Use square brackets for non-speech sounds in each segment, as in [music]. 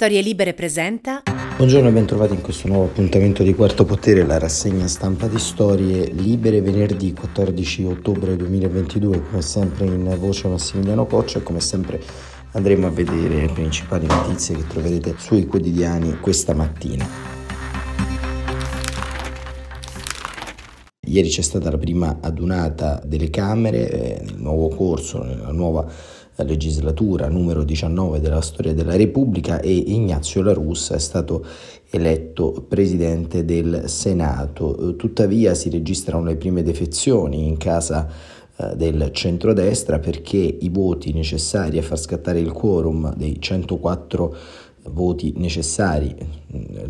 Storie Libere presenta. Buongiorno e bentrovati in questo nuovo appuntamento di Quarto Potere, la rassegna stampa di Storie Libere, venerdì 14 ottobre 2022, come sempre in voce Massimiliano Coccia e come sempre andremo a vedere le principali notizie che troverete sui quotidiani questa mattina. Ieri c'è stata la prima adunata delle Camere, eh, nel nuovo corso, nella nuova legislatura numero 19 della storia della Repubblica e Ignazio La Russa è stato eletto presidente del Senato. Tuttavia si registrano le prime defezioni in casa eh, del centrodestra perché i voti necessari a far scattare il quorum dei 104 voti necessari,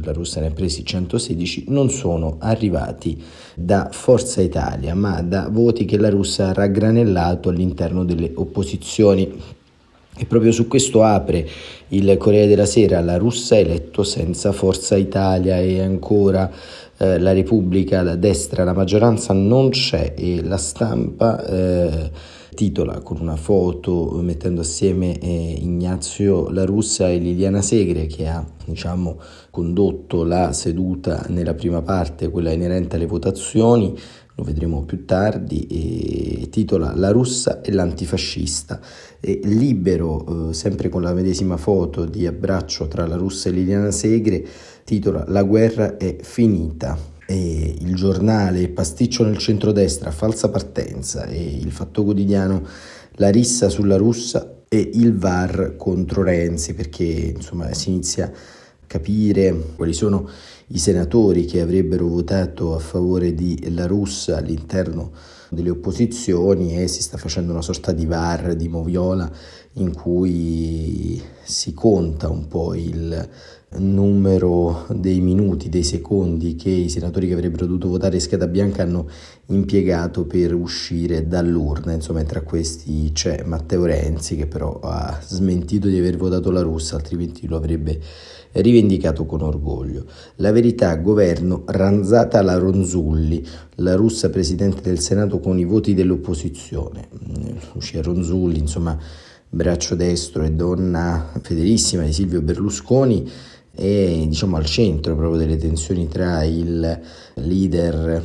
la Russia ne ha presi 116, non sono arrivati da Forza Italia, ma da voti che la Russia ha raggranellato all'interno delle opposizioni. E proprio su questo apre il Corriere della Sera, la Russia ha eletto senza Forza Italia e ancora eh, la Repubblica da destra, la maggioranza non c'è e la stampa... Eh, titola con una foto mettendo assieme eh, Ignazio La Russa e Liliana Segre che ha diciamo, condotto la seduta nella prima parte, quella inerente alle votazioni, lo vedremo più tardi, titola La russa e l'antifascista. E libero, eh, sempre con la medesima foto di abbraccio tra la russa e Liliana Segre, titola La guerra è finita e il giornale Pasticcio nel centrodestra, falsa partenza e il Fatto Quotidiano La rissa sulla russa e il VAR contro Renzi perché insomma si inizia a capire quali sono i senatori che avrebbero votato a favore di La Russa all'interno delle opposizioni e si sta facendo una sorta di VAR di moviola in cui si conta un po' il numero dei minuti, dei secondi che i senatori che avrebbero dovuto votare scheda bianca hanno impiegato per uscire dall'urna. Insomma, tra questi c'è Matteo Renzi che però ha smentito di aver votato la russa, altrimenti lo avrebbe rivendicato con orgoglio. La verità, governo, ranzata la Ronzulli, la russa presidente del Senato con i voti dell'opposizione. Uscì Ronzulli, insomma, braccio destro e donna fedelissima di Silvio Berlusconi è diciamo al centro proprio delle tensioni tra il leader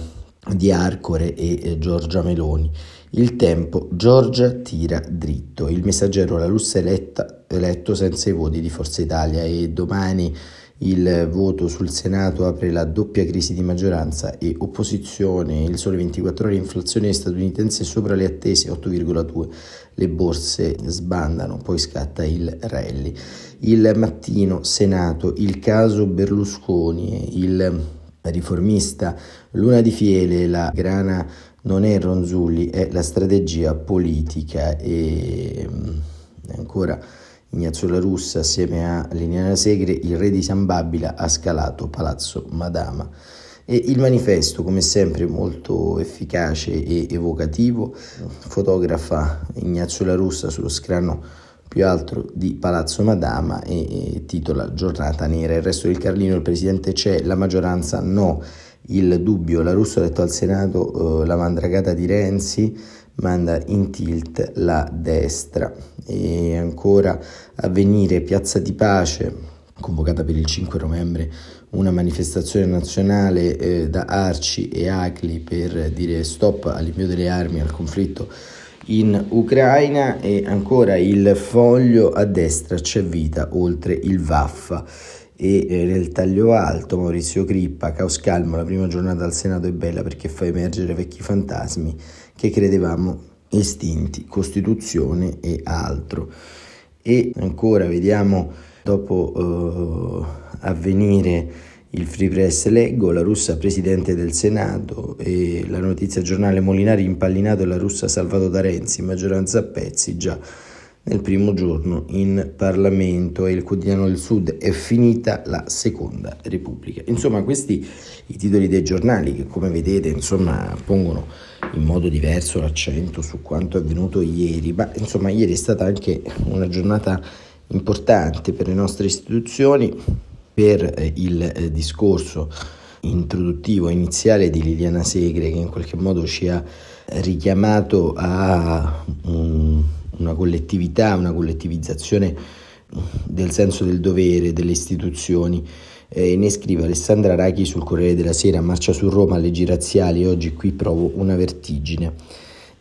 di Arcore e Giorgia Meloni. Il tempo, Giorgia tira dritto, il messaggero la Lussa eletta, eletto senza i voti di Forza Italia e domani il voto sul Senato apre la doppia crisi di maggioranza e opposizione. Il sole 24 ore, inflazione statunitense sopra le attese 8,2. Le borse sbandano, poi scatta il rally. Il mattino, Senato, il caso Berlusconi, il riformista Luna di Fiele, la grana non è Ronzulli, è la strategia politica e ancora Ignazio La Russa assieme a Liniana Segre, il re di San Babila ha scalato Palazzo Madama. E il manifesto, come sempre, molto efficace e evocativo, fotografa Ignazio La Russa sullo scranno più alto di Palazzo Madama e, e titola Giornata nera. Il resto del Carlino, il presidente c'è, la maggioranza no. Il dubbio, la Russa ha detto al Senato eh, la mandragata di Renzi, manda in tilt la destra e ancora a venire Piazza di Pace convocata per il 5 novembre una manifestazione nazionale eh, da Arci e Acli per dire stop all'invio delle armi al conflitto in Ucraina e ancora il foglio a destra c'è vita oltre il Vaffa e eh, nel taglio alto Maurizio Crippa, caos calmo, la prima giornata al Senato è bella perché fa emergere vecchi fantasmi che credevamo estinti, Costituzione e altro. E ancora vediamo dopo uh, avvenire il Free Press leggo la russa presidente del Senato e la notizia giornale Molinari impallinato e la russa salvato da Renzi, maggioranza a pezzi già nel primo giorno in Parlamento. E il quotidiano del Sud è finita la seconda Repubblica. Insomma, questi i titoli dei giornali che come vedete, insomma, pongono in modo diverso l'accento su quanto è avvenuto ieri, ma insomma, ieri è stata anche una giornata importante per le nostre istituzioni, per eh, il eh, discorso introduttivo iniziale di Liliana Segre che in qualche modo ci ha richiamato a un una collettività, una collettivizzazione del senso del dovere delle istituzioni. Eh, ne scrive Alessandra Rachi sul Corriere della Sera, marcia su Roma, leggi razziali, oggi qui provo una vertigine.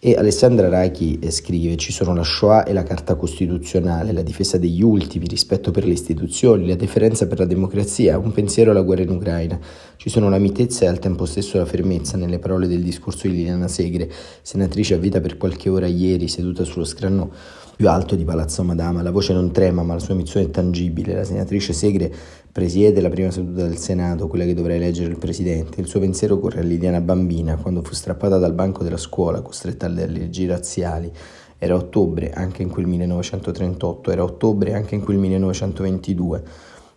E Alessandra Rachi eh, scrive: Ci sono la Shoah e la Carta Costituzionale, la difesa degli ultimi, rispetto per le istituzioni, la deferenza per la democrazia, un pensiero alla guerra in Ucraina. Ci sono la mitezza e al tempo stesso la fermezza nelle parole del discorso di Liliana Segre, senatrice a vita per qualche ora ieri, seduta sullo scranno più alto di Palazzo Madama. La voce non trema, ma la sua missione è tangibile. La senatrice Segre presiede la prima seduta del Senato, quella che dovrà eleggere il presidente. Il suo pensiero corre a Liliana bambina, quando fu strappata dal banco della scuola, costretta alle leggi razziali. Era ottobre anche in quel 1938, era ottobre anche in quel 1922.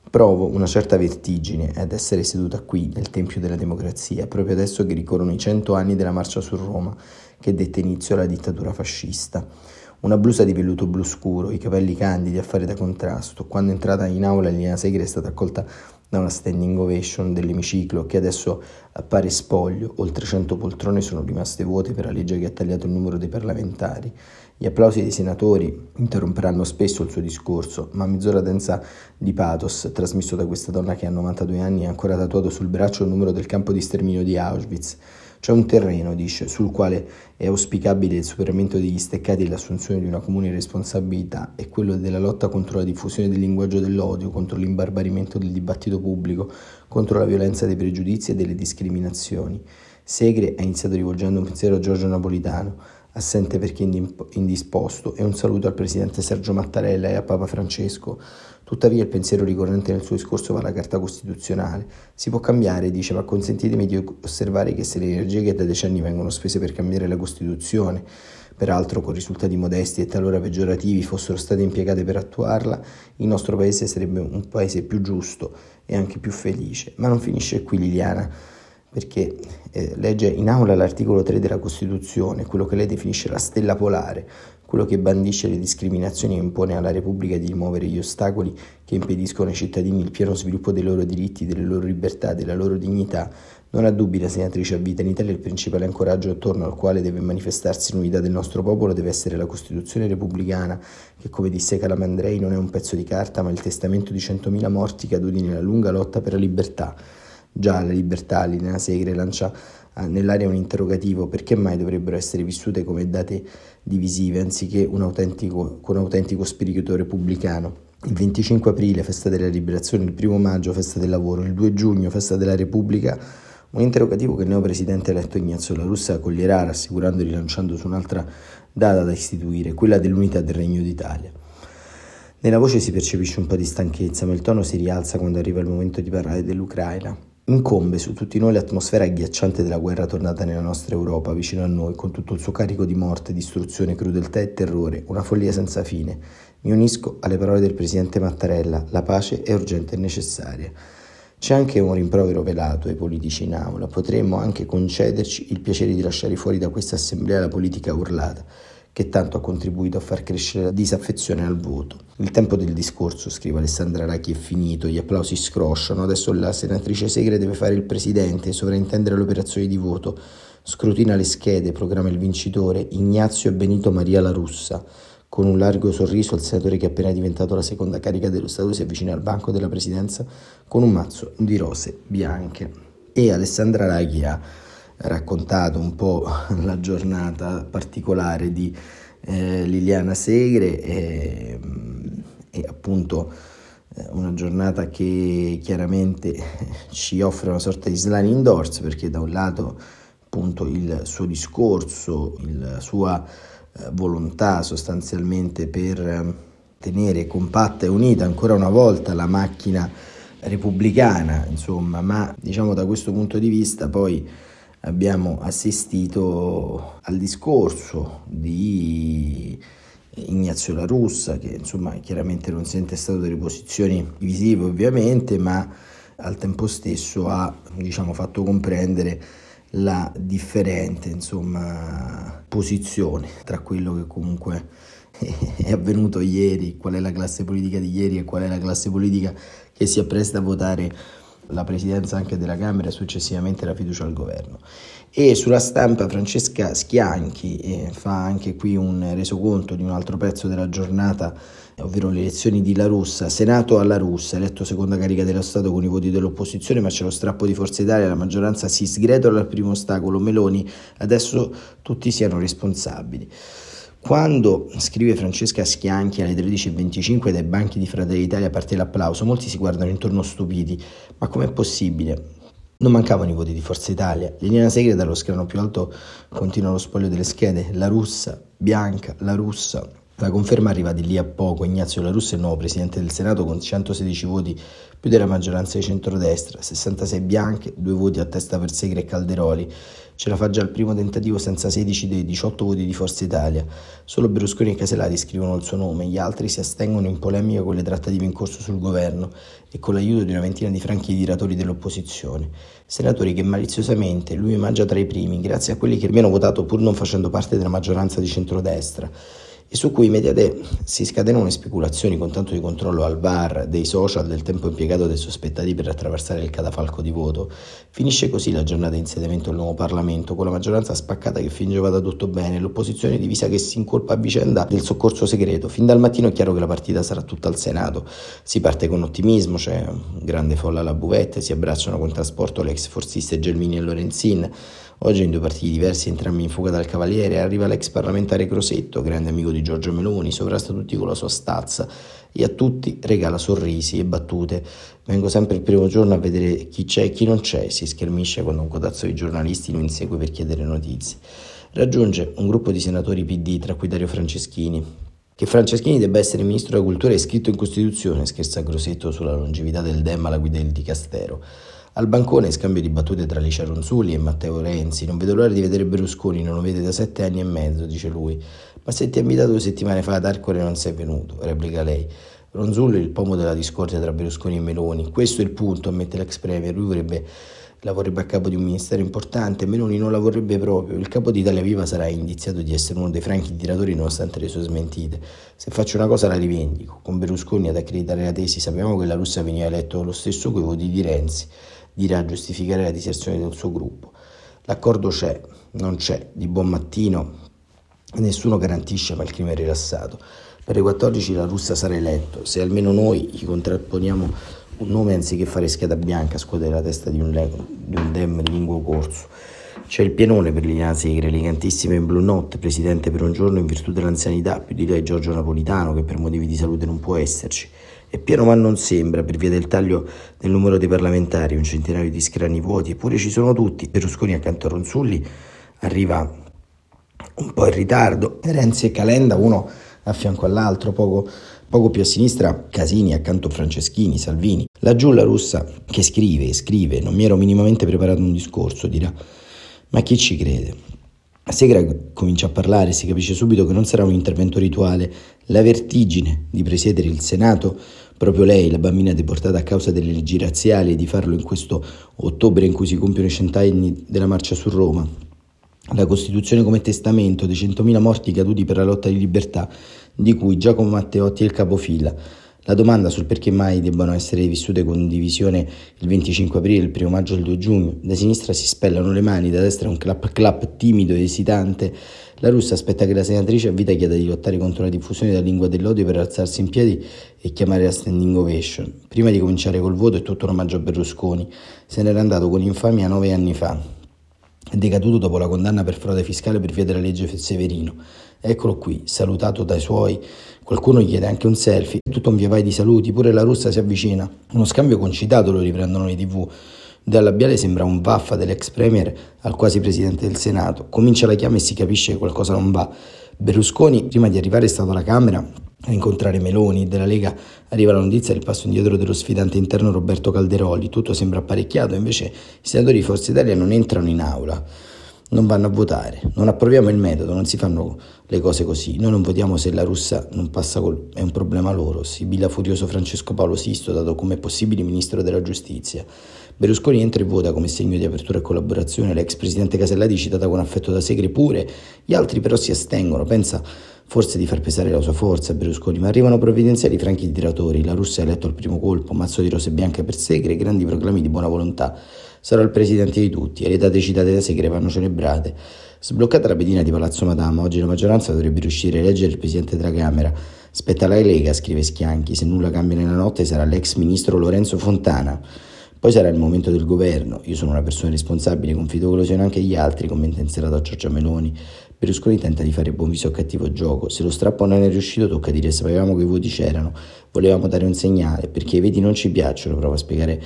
Provo una certa vertigine ad essere seduta qui, nel Tempio della Democrazia, proprio adesso che ricorrono i cento anni della marcia su Roma, che dette inizio alla dittatura fascista. Una blusa di velluto blu scuro, i capelli candidi a fare da contrasto. Quando è entrata in aula Lina Segre è stata accolta da una standing ovation dell'emiciclo che adesso appare spoglio. Oltre 100 poltrone sono rimaste vuote per la legge che ha tagliato il numero dei parlamentari. Gli applausi dei senatori interromperanno spesso il suo discorso, ma mezz'ora densa di pathos, trasmesso da questa donna che ha 92 anni ha ancora tatuato sul braccio il numero del campo di sterminio di Auschwitz. C'è un terreno, dice, sul quale è auspicabile il superamento degli steccati e l'assunzione di una comune responsabilità, è quello della lotta contro la diffusione del linguaggio dell'odio, contro l'imbarbarimento del dibattito pubblico, contro la violenza dei pregiudizi e delle discriminazioni. Segre ha iniziato rivolgendo un pensiero a Giorgio Napolitano, assente perché indisposto, e un saluto al presidente Sergio Mattarella e a Papa Francesco, Tuttavia il pensiero ricorrente nel suo discorso va alla Carta Costituzionale. Si può cambiare, dice, ma consentitemi di osservare che se le energie che da decenni vengono spese per cambiare la Costituzione, peraltro con risultati modesti e talora peggiorativi, fossero state impiegate per attuarla, il nostro paese sarebbe un paese più giusto e anche più felice. Ma non finisce qui Liliana, perché eh, legge in aula l'articolo 3 della Costituzione, quello che lei definisce la stella polare, quello che bandisce le discriminazioni e impone alla Repubblica di rimuovere gli ostacoli che impediscono ai cittadini il pieno sviluppo dei loro diritti, delle loro libertà, della loro dignità, non ha dubbi la senatrice a vita in Italia il principale ancoraggio attorno al quale deve manifestarsi l'unità del nostro popolo deve essere la Costituzione repubblicana, che come disse Calamandrei non è un pezzo di carta ma il testamento di centomila morti caduti nella lunga lotta per la libertà. Già la libertà, Linea Segre lancia nell'aria un interrogativo perché mai dovrebbero essere vissute come date divisive anziché un autentico, con autentico spirito repubblicano. Il 25 aprile, festa della liberazione, il 1 maggio, festa del lavoro, il 2 giugno, festa della Repubblica, un interrogativo che il neopresidente eletto Ignazio La Russa accoglierà rassicurando e rilanciando su un'altra data da istituire, quella dell'unità del Regno d'Italia. Nella voce si percepisce un po' di stanchezza, ma il tono si rialza quando arriva il momento di parlare dell'Ucraina. Incombe su tutti noi l'atmosfera agghiacciante della guerra tornata nella nostra Europa, vicino a noi, con tutto il suo carico di morte, distruzione, crudeltà e terrore, una follia senza fine. Mi unisco alle parole del presidente Mattarella, la pace è urgente e necessaria. C'è anche un rimprovero velato ai politici in aula, potremmo anche concederci il piacere di lasciare fuori da questa assemblea la politica urlata che tanto ha contribuito a far crescere la disaffezione al voto. Il tempo del discorso, scrive Alessandra Rachi, è finito, gli applausi scrosciano, adesso la senatrice Segre deve fare il presidente, sovrintendere le operazioni di voto, scrutina le schede, programma il vincitore, Ignazio e Benito Maria La Russa. Con un largo sorriso il senatore che è appena diventato la seconda carica dello Stato si avvicina al banco della presidenza con un mazzo di rose bianche. E Alessandra Rachi ha raccontato un po' [laughs] la giornata particolare di eh, Liliana Segre e, e appunto eh, una giornata che chiaramente [laughs] ci offre una sorta di sliding doors perché da un lato appunto il suo discorso, la sua eh, volontà sostanzialmente per tenere compatta e unita ancora una volta la macchina repubblicana, insomma, ma diciamo da questo punto di vista poi abbiamo assistito al discorso di Ignazio La Russa, che insomma chiaramente non si è intestato delle posizioni divisive ovviamente, ma al tempo stesso ha diciamo, fatto comprendere la differente insomma, posizione tra quello che comunque è avvenuto ieri, qual è la classe politica di ieri e qual è la classe politica che si appresta a votare la presidenza anche della Camera e successivamente la fiducia al governo. E sulla stampa Francesca Schianchi eh, fa anche qui un resoconto di un altro pezzo della giornata, ovvero le elezioni di La Russa, Senato alla Russa, eletto seconda carica dello Stato con i voti dell'opposizione, ma c'è lo strappo di Forza Italia, la maggioranza si sgretola al primo ostacolo, Meloni, adesso tutti siano responsabili. Quando, scrive Francesca Schianchi alle 13.25 dai banchi di Fratelli d'Italia parte l'applauso, molti si guardano intorno stupiti. Ma com'è possibile? Non mancavano i voti di Forza Italia. Liliana Segre dallo scrano più alto continua lo spoglio delle schede. La russa, bianca, la russa. La conferma arriva di lì a poco. Ignazio La Russa è il nuovo presidente del Senato con 116 voti più della maggioranza di centrodestra, 66 bianche, due voti a testa per Segre e Calderoli. Ce la fa già il primo tentativo senza 16 dei 18 voti di Forza Italia. Solo Berlusconi e Caselati scrivono il suo nome, gli altri si astengono in polemica con le trattative in corso sul governo e con l'aiuto di una ventina di franchi tiratori dell'opposizione. Senatori che maliziosamente lui mangia tra i primi, grazie a quelli che hanno votato pur non facendo parte della maggioranza di centrodestra e su cui immediate si scatenano le speculazioni con tanto di controllo al bar, dei social, del tempo impiegato dai sospettati per attraversare il catafalco di voto. Finisce così la giornata di insediamento del nuovo Parlamento, con la maggioranza spaccata che finge vada tutto bene, l'opposizione divisa che si incolpa a vicenda del soccorso segreto. Fin dal mattino è chiaro che la partita sarà tutta al Senato. Si parte con ottimismo, c'è un grande folla alla buvette, si abbracciano con trasporto l'ex forziste Gelmini e Lorenzin. Oggi in due partiti diversi, entrambi in fuga dal Cavaliere, arriva l'ex parlamentare Crosetto, grande amico di Giorgio Meloni, sovrasta tutti con la sua stazza e a tutti regala sorrisi e battute. Vengo sempre il primo giorno a vedere chi c'è e chi non c'è, si schermisce quando un codazzo di giornalisti lo insegue per chiedere notizie. Raggiunge un gruppo di senatori PD, tra cui Dario Franceschini, che Franceschini debba essere ministro della cultura è scritto in Costituzione, scherza Crosetto sulla longevità del Dem alla guida del Dicastero. Al bancone scambio di battute tra Licia Ronzulli e Matteo Renzi. Non vedo l'ora di vedere Berlusconi, non lo vede da sette anni e mezzo, dice lui. Ma se ti ha invitato due settimane fa ad Arcore non sei venuto, replica lei. Ronzulli è il pomo della discordia tra Berlusconi e Meloni. Questo è il punto, ammette l'ex premier. Lui vorrebbe lavorerebbe a capo di un ministero importante, Meloni non la vorrebbe proprio. Il capo di Italia Viva sarà indiziato di essere uno dei franchi tiratori nonostante le sue smentite. Se faccio una cosa la rivendico. Con Berlusconi ad accreditare la tesi sappiamo che la Russia veniva eletto lo stesso coi voti di Renzi dirà a giustificare la diserzione del suo gruppo. L'accordo c'è, non c'è, di buon mattino nessuno garantisce ma il crimine è rilassato. Per i 14 la Russia sarà eletto, se almeno noi gli contrapponiamo un nome anziché fare scheda bianca scuotere la testa di un, di un dem di lungo corso. C'è il pienone per Liliana Segre, elegantissima in Blue Note, presidente per un giorno in virtù dell'anzianità, più di lei Giorgio Napolitano che per motivi di salute non può esserci. È pieno ma non sembra, per via del taglio del numero dei parlamentari, un centinaio di scrani vuoti, eppure ci sono tutti. Berlusconi accanto a Ronzulli arriva un po' in ritardo, Renzi e Calenda uno a fianco all'altro, poco, poco più a sinistra Casini accanto a Franceschini, Salvini. Laggiù la russa che scrive e scrive, non mi ero minimamente preparato un discorso, dirà. Ma chi ci crede? Segra comincia a parlare, si capisce subito che non sarà un intervento rituale. La vertigine di presiedere il Senato Proprio lei, la bambina deportata a causa delle leggi razziali e di farlo in questo ottobre in cui si compiono i cent'anni della marcia su Roma. La Costituzione come testamento dei 100.000 morti caduti per la lotta di libertà, di cui Giacomo Matteotti è il capofila. La domanda sul perché mai debbano essere vissute con divisione il 25 aprile, il 1 maggio e il 2 giugno. Da sinistra si spellano le mani, da destra un clap clap timido e esitante la russa aspetta che la senatrice a vita chieda di lottare contro la diffusione della lingua dell'odio per alzarsi in piedi e chiamare la standing ovation. Prima di cominciare col voto è tutto un omaggio a Berlusconi. Se n'era andato con infamia nove anni fa. È decaduto dopo la condanna per frode fiscale per via della legge Severino. Eccolo qui, salutato dai suoi. Qualcuno gli chiede anche un selfie. Tutto un via vai di saluti. Pure la russa si avvicina. Uno scambio concitato lo riprendono le tv. Dal labiale sembra un vaffa dell'ex premier al quasi presidente del Senato. Comincia la chiama e si capisce che qualcosa non va. Berlusconi, prima di arrivare, è stato alla Camera a incontrare Meloni. Della Lega arriva la notizia del passo indietro dello sfidante interno Roberto Calderoli. Tutto sembra apparecchiato, invece i senatori di Forza Italia non entrano in aula. Non vanno a votare, non approviamo il metodo, non si fanno le cose così. Noi non votiamo se la russa non passa col... è un problema loro. Sibilla furioso Francesco Paolo Sisto, dato come possibile ministro della giustizia. Berlusconi entra e vota come segno di apertura e collaborazione, l'ex presidente Casellati citata con affetto da Segre pure, gli altri però si astengono, pensa forse di far pesare la sua forza a Berlusconi, ma arrivano provvidenziali franchi tiratori, la Russia ha eletto al primo colpo, mazzo di rose bianche per Segre, grandi proclami di buona volontà sarà il presidente di tutti e le date citate da Segre vanno celebrate. Sbloccata la pedina di Palazzo Madama, oggi la maggioranza dovrebbe riuscire a eleggere il presidente della Camera. Spetta la Lega, scrive Schianchi, se nulla cambia nella notte sarà l'ex ministro Lorenzo Fontana. Poi sarà il momento del governo. Io sono una persona responsabile, confido che lo siano anche gli altri, commenta in serata Giorgia Meloni. Berlusconi tenta di fare buon viso a cattivo gioco. Se lo strappo non è riuscito, tocca dire sapevamo che i voti c'erano. Volevamo dare un segnale, perché i veti non ci piacciono, prova a spiegare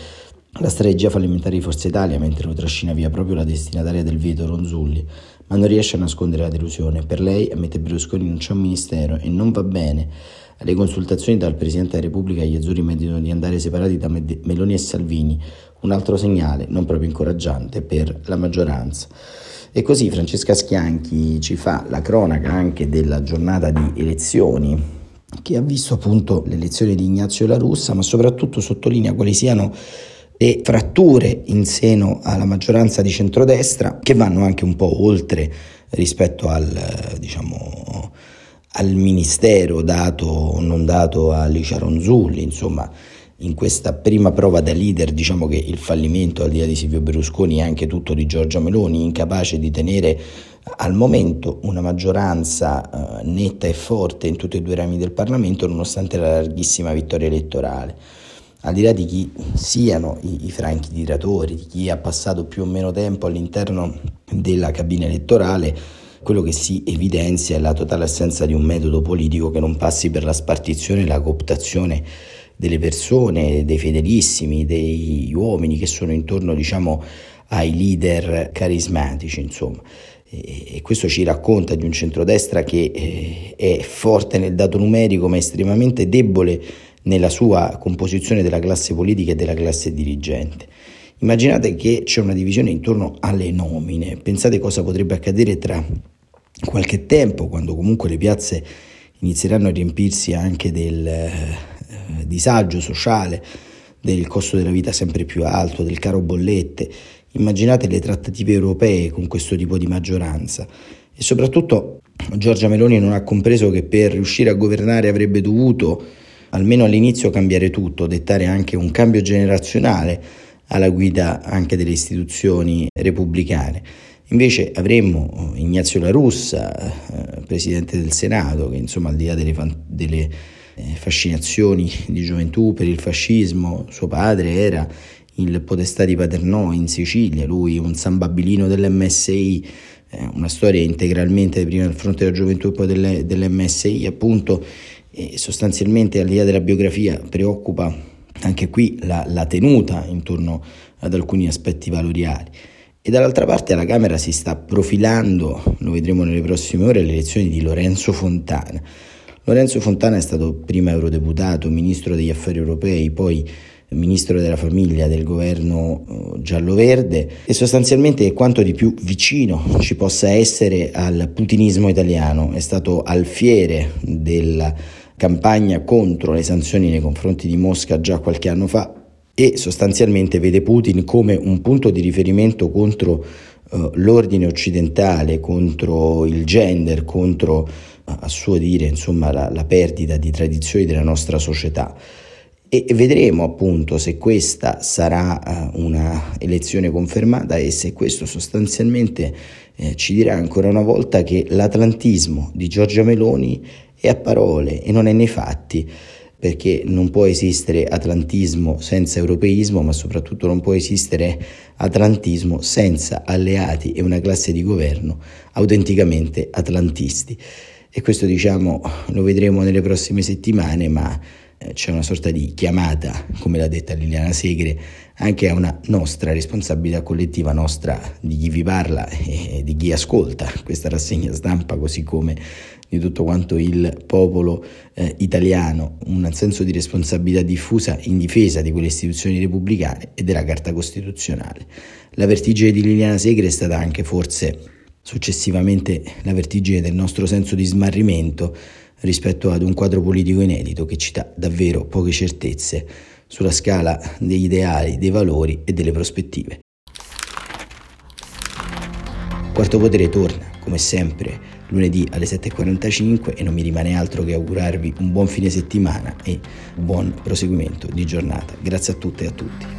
la strategia fallimentare di Forza Italia mentre lo trascina via proprio la destinataria del veto Ronzulli, ma non riesce a nascondere la delusione. Per lei, ammette Berlusconi, non c'è un ministero e non va bene. Alle consultazioni dal Presidente della Repubblica gli azzurri meditano di andare separati da Meloni e Salvini, un altro segnale non proprio incoraggiante per la maggioranza. E così Francesca Schianchi ci fa la cronaca anche della giornata di elezioni che ha visto appunto l'elezione di Ignazio La Russa, ma soprattutto sottolinea quali siano le fratture in seno alla maggioranza di centrodestra che vanno anche un po' oltre rispetto al, diciamo, al ministero dato o non dato a Licia Ronzulli, insomma in questa prima prova da leader diciamo che il fallimento al di là di Silvio Berlusconi è anche tutto di Giorgia Meloni, incapace di tenere al momento una maggioranza eh, netta e forte in tutti e due i rami del Parlamento nonostante la larghissima vittoria elettorale al di là di chi siano i, i franchi tiratori, di chi ha passato più o meno tempo all'interno della cabina elettorale, quello che si evidenzia è la totale assenza di un metodo politico che non passi per la spartizione e la cooptazione delle persone, dei fedelissimi, degli uomini che sono intorno, diciamo, ai leader carismatici, insomma. E questo ci racconta di un centrodestra che eh, è forte nel dato numerico ma estremamente debole nella sua composizione della classe politica e della classe dirigente. Immaginate che c'è una divisione intorno alle nomine, pensate cosa potrebbe accadere tra qualche tempo, quando comunque le piazze inizieranno a riempirsi anche del eh, disagio sociale, del costo della vita sempre più alto, del caro bollette. Immaginate le trattative europee con questo tipo di maggioranza e soprattutto Giorgia Meloni non ha compreso che per riuscire a governare avrebbe dovuto almeno all'inizio cambiare tutto, dettare anche un cambio generazionale alla guida anche delle istituzioni repubblicane. Invece avremmo eh, Ignazio La Russa, eh, presidente del Senato, che insomma al di là delle, delle eh, fascinazioni di gioventù per il fascismo, suo padre era il podestà di Paternò in Sicilia, lui un sambabilino dell'MSI, una storia integralmente prima del fronte della gioventù e poi delle, dell'MSI, appunto e sostanzialmente là della biografia preoccupa anche qui la, la tenuta intorno ad alcuni aspetti valoriali. E dall'altra parte alla Camera si sta profilando, lo vedremo nelle prossime ore, le elezioni di Lorenzo Fontana. Lorenzo Fontana è stato prima eurodeputato, ministro degli affari europei, poi ministro della famiglia del governo eh, giallo-verde e sostanzialmente è quanto di più vicino ci possa essere al putinismo italiano. È stato alfiere della campagna contro le sanzioni nei confronti di Mosca già qualche anno fa e sostanzialmente vede Putin come un punto di riferimento contro uh, l'ordine occidentale, contro il gender, contro, a suo dire, insomma, la, la perdita di tradizioni della nostra società. E vedremo appunto se questa sarà uh, una elezione confermata e se questo sostanzialmente eh, ci dirà ancora una volta che l'atlantismo di Giorgia Meloni è a parole e non è nei fatti, perché non può esistere atlantismo senza europeismo, ma soprattutto non può esistere atlantismo senza alleati e una classe di governo autenticamente atlantisti. E questo diciamo lo vedremo nelle prossime settimane, ma eh, c'è una sorta di chiamata, come l'ha detta Liliana Segre, anche a una nostra responsabilità collettiva, nostra di chi vi parla e di chi ascolta questa rassegna stampa, così come di tutto quanto il popolo eh, italiano, un senso di responsabilità diffusa in difesa di quelle istituzioni repubblicane e della Carta Costituzionale. La vertigine di Liliana Segre è stata anche forse successivamente la vertigine del nostro senso di smarrimento rispetto ad un quadro politico inedito che ci dà davvero poche certezze sulla scala degli ideali, dei valori e delle prospettive. Quarto Potere torna, come sempre, lunedì alle 7.45 e non mi rimane altro che augurarvi un buon fine settimana e buon proseguimento di giornata. Grazie a tutte e a tutti.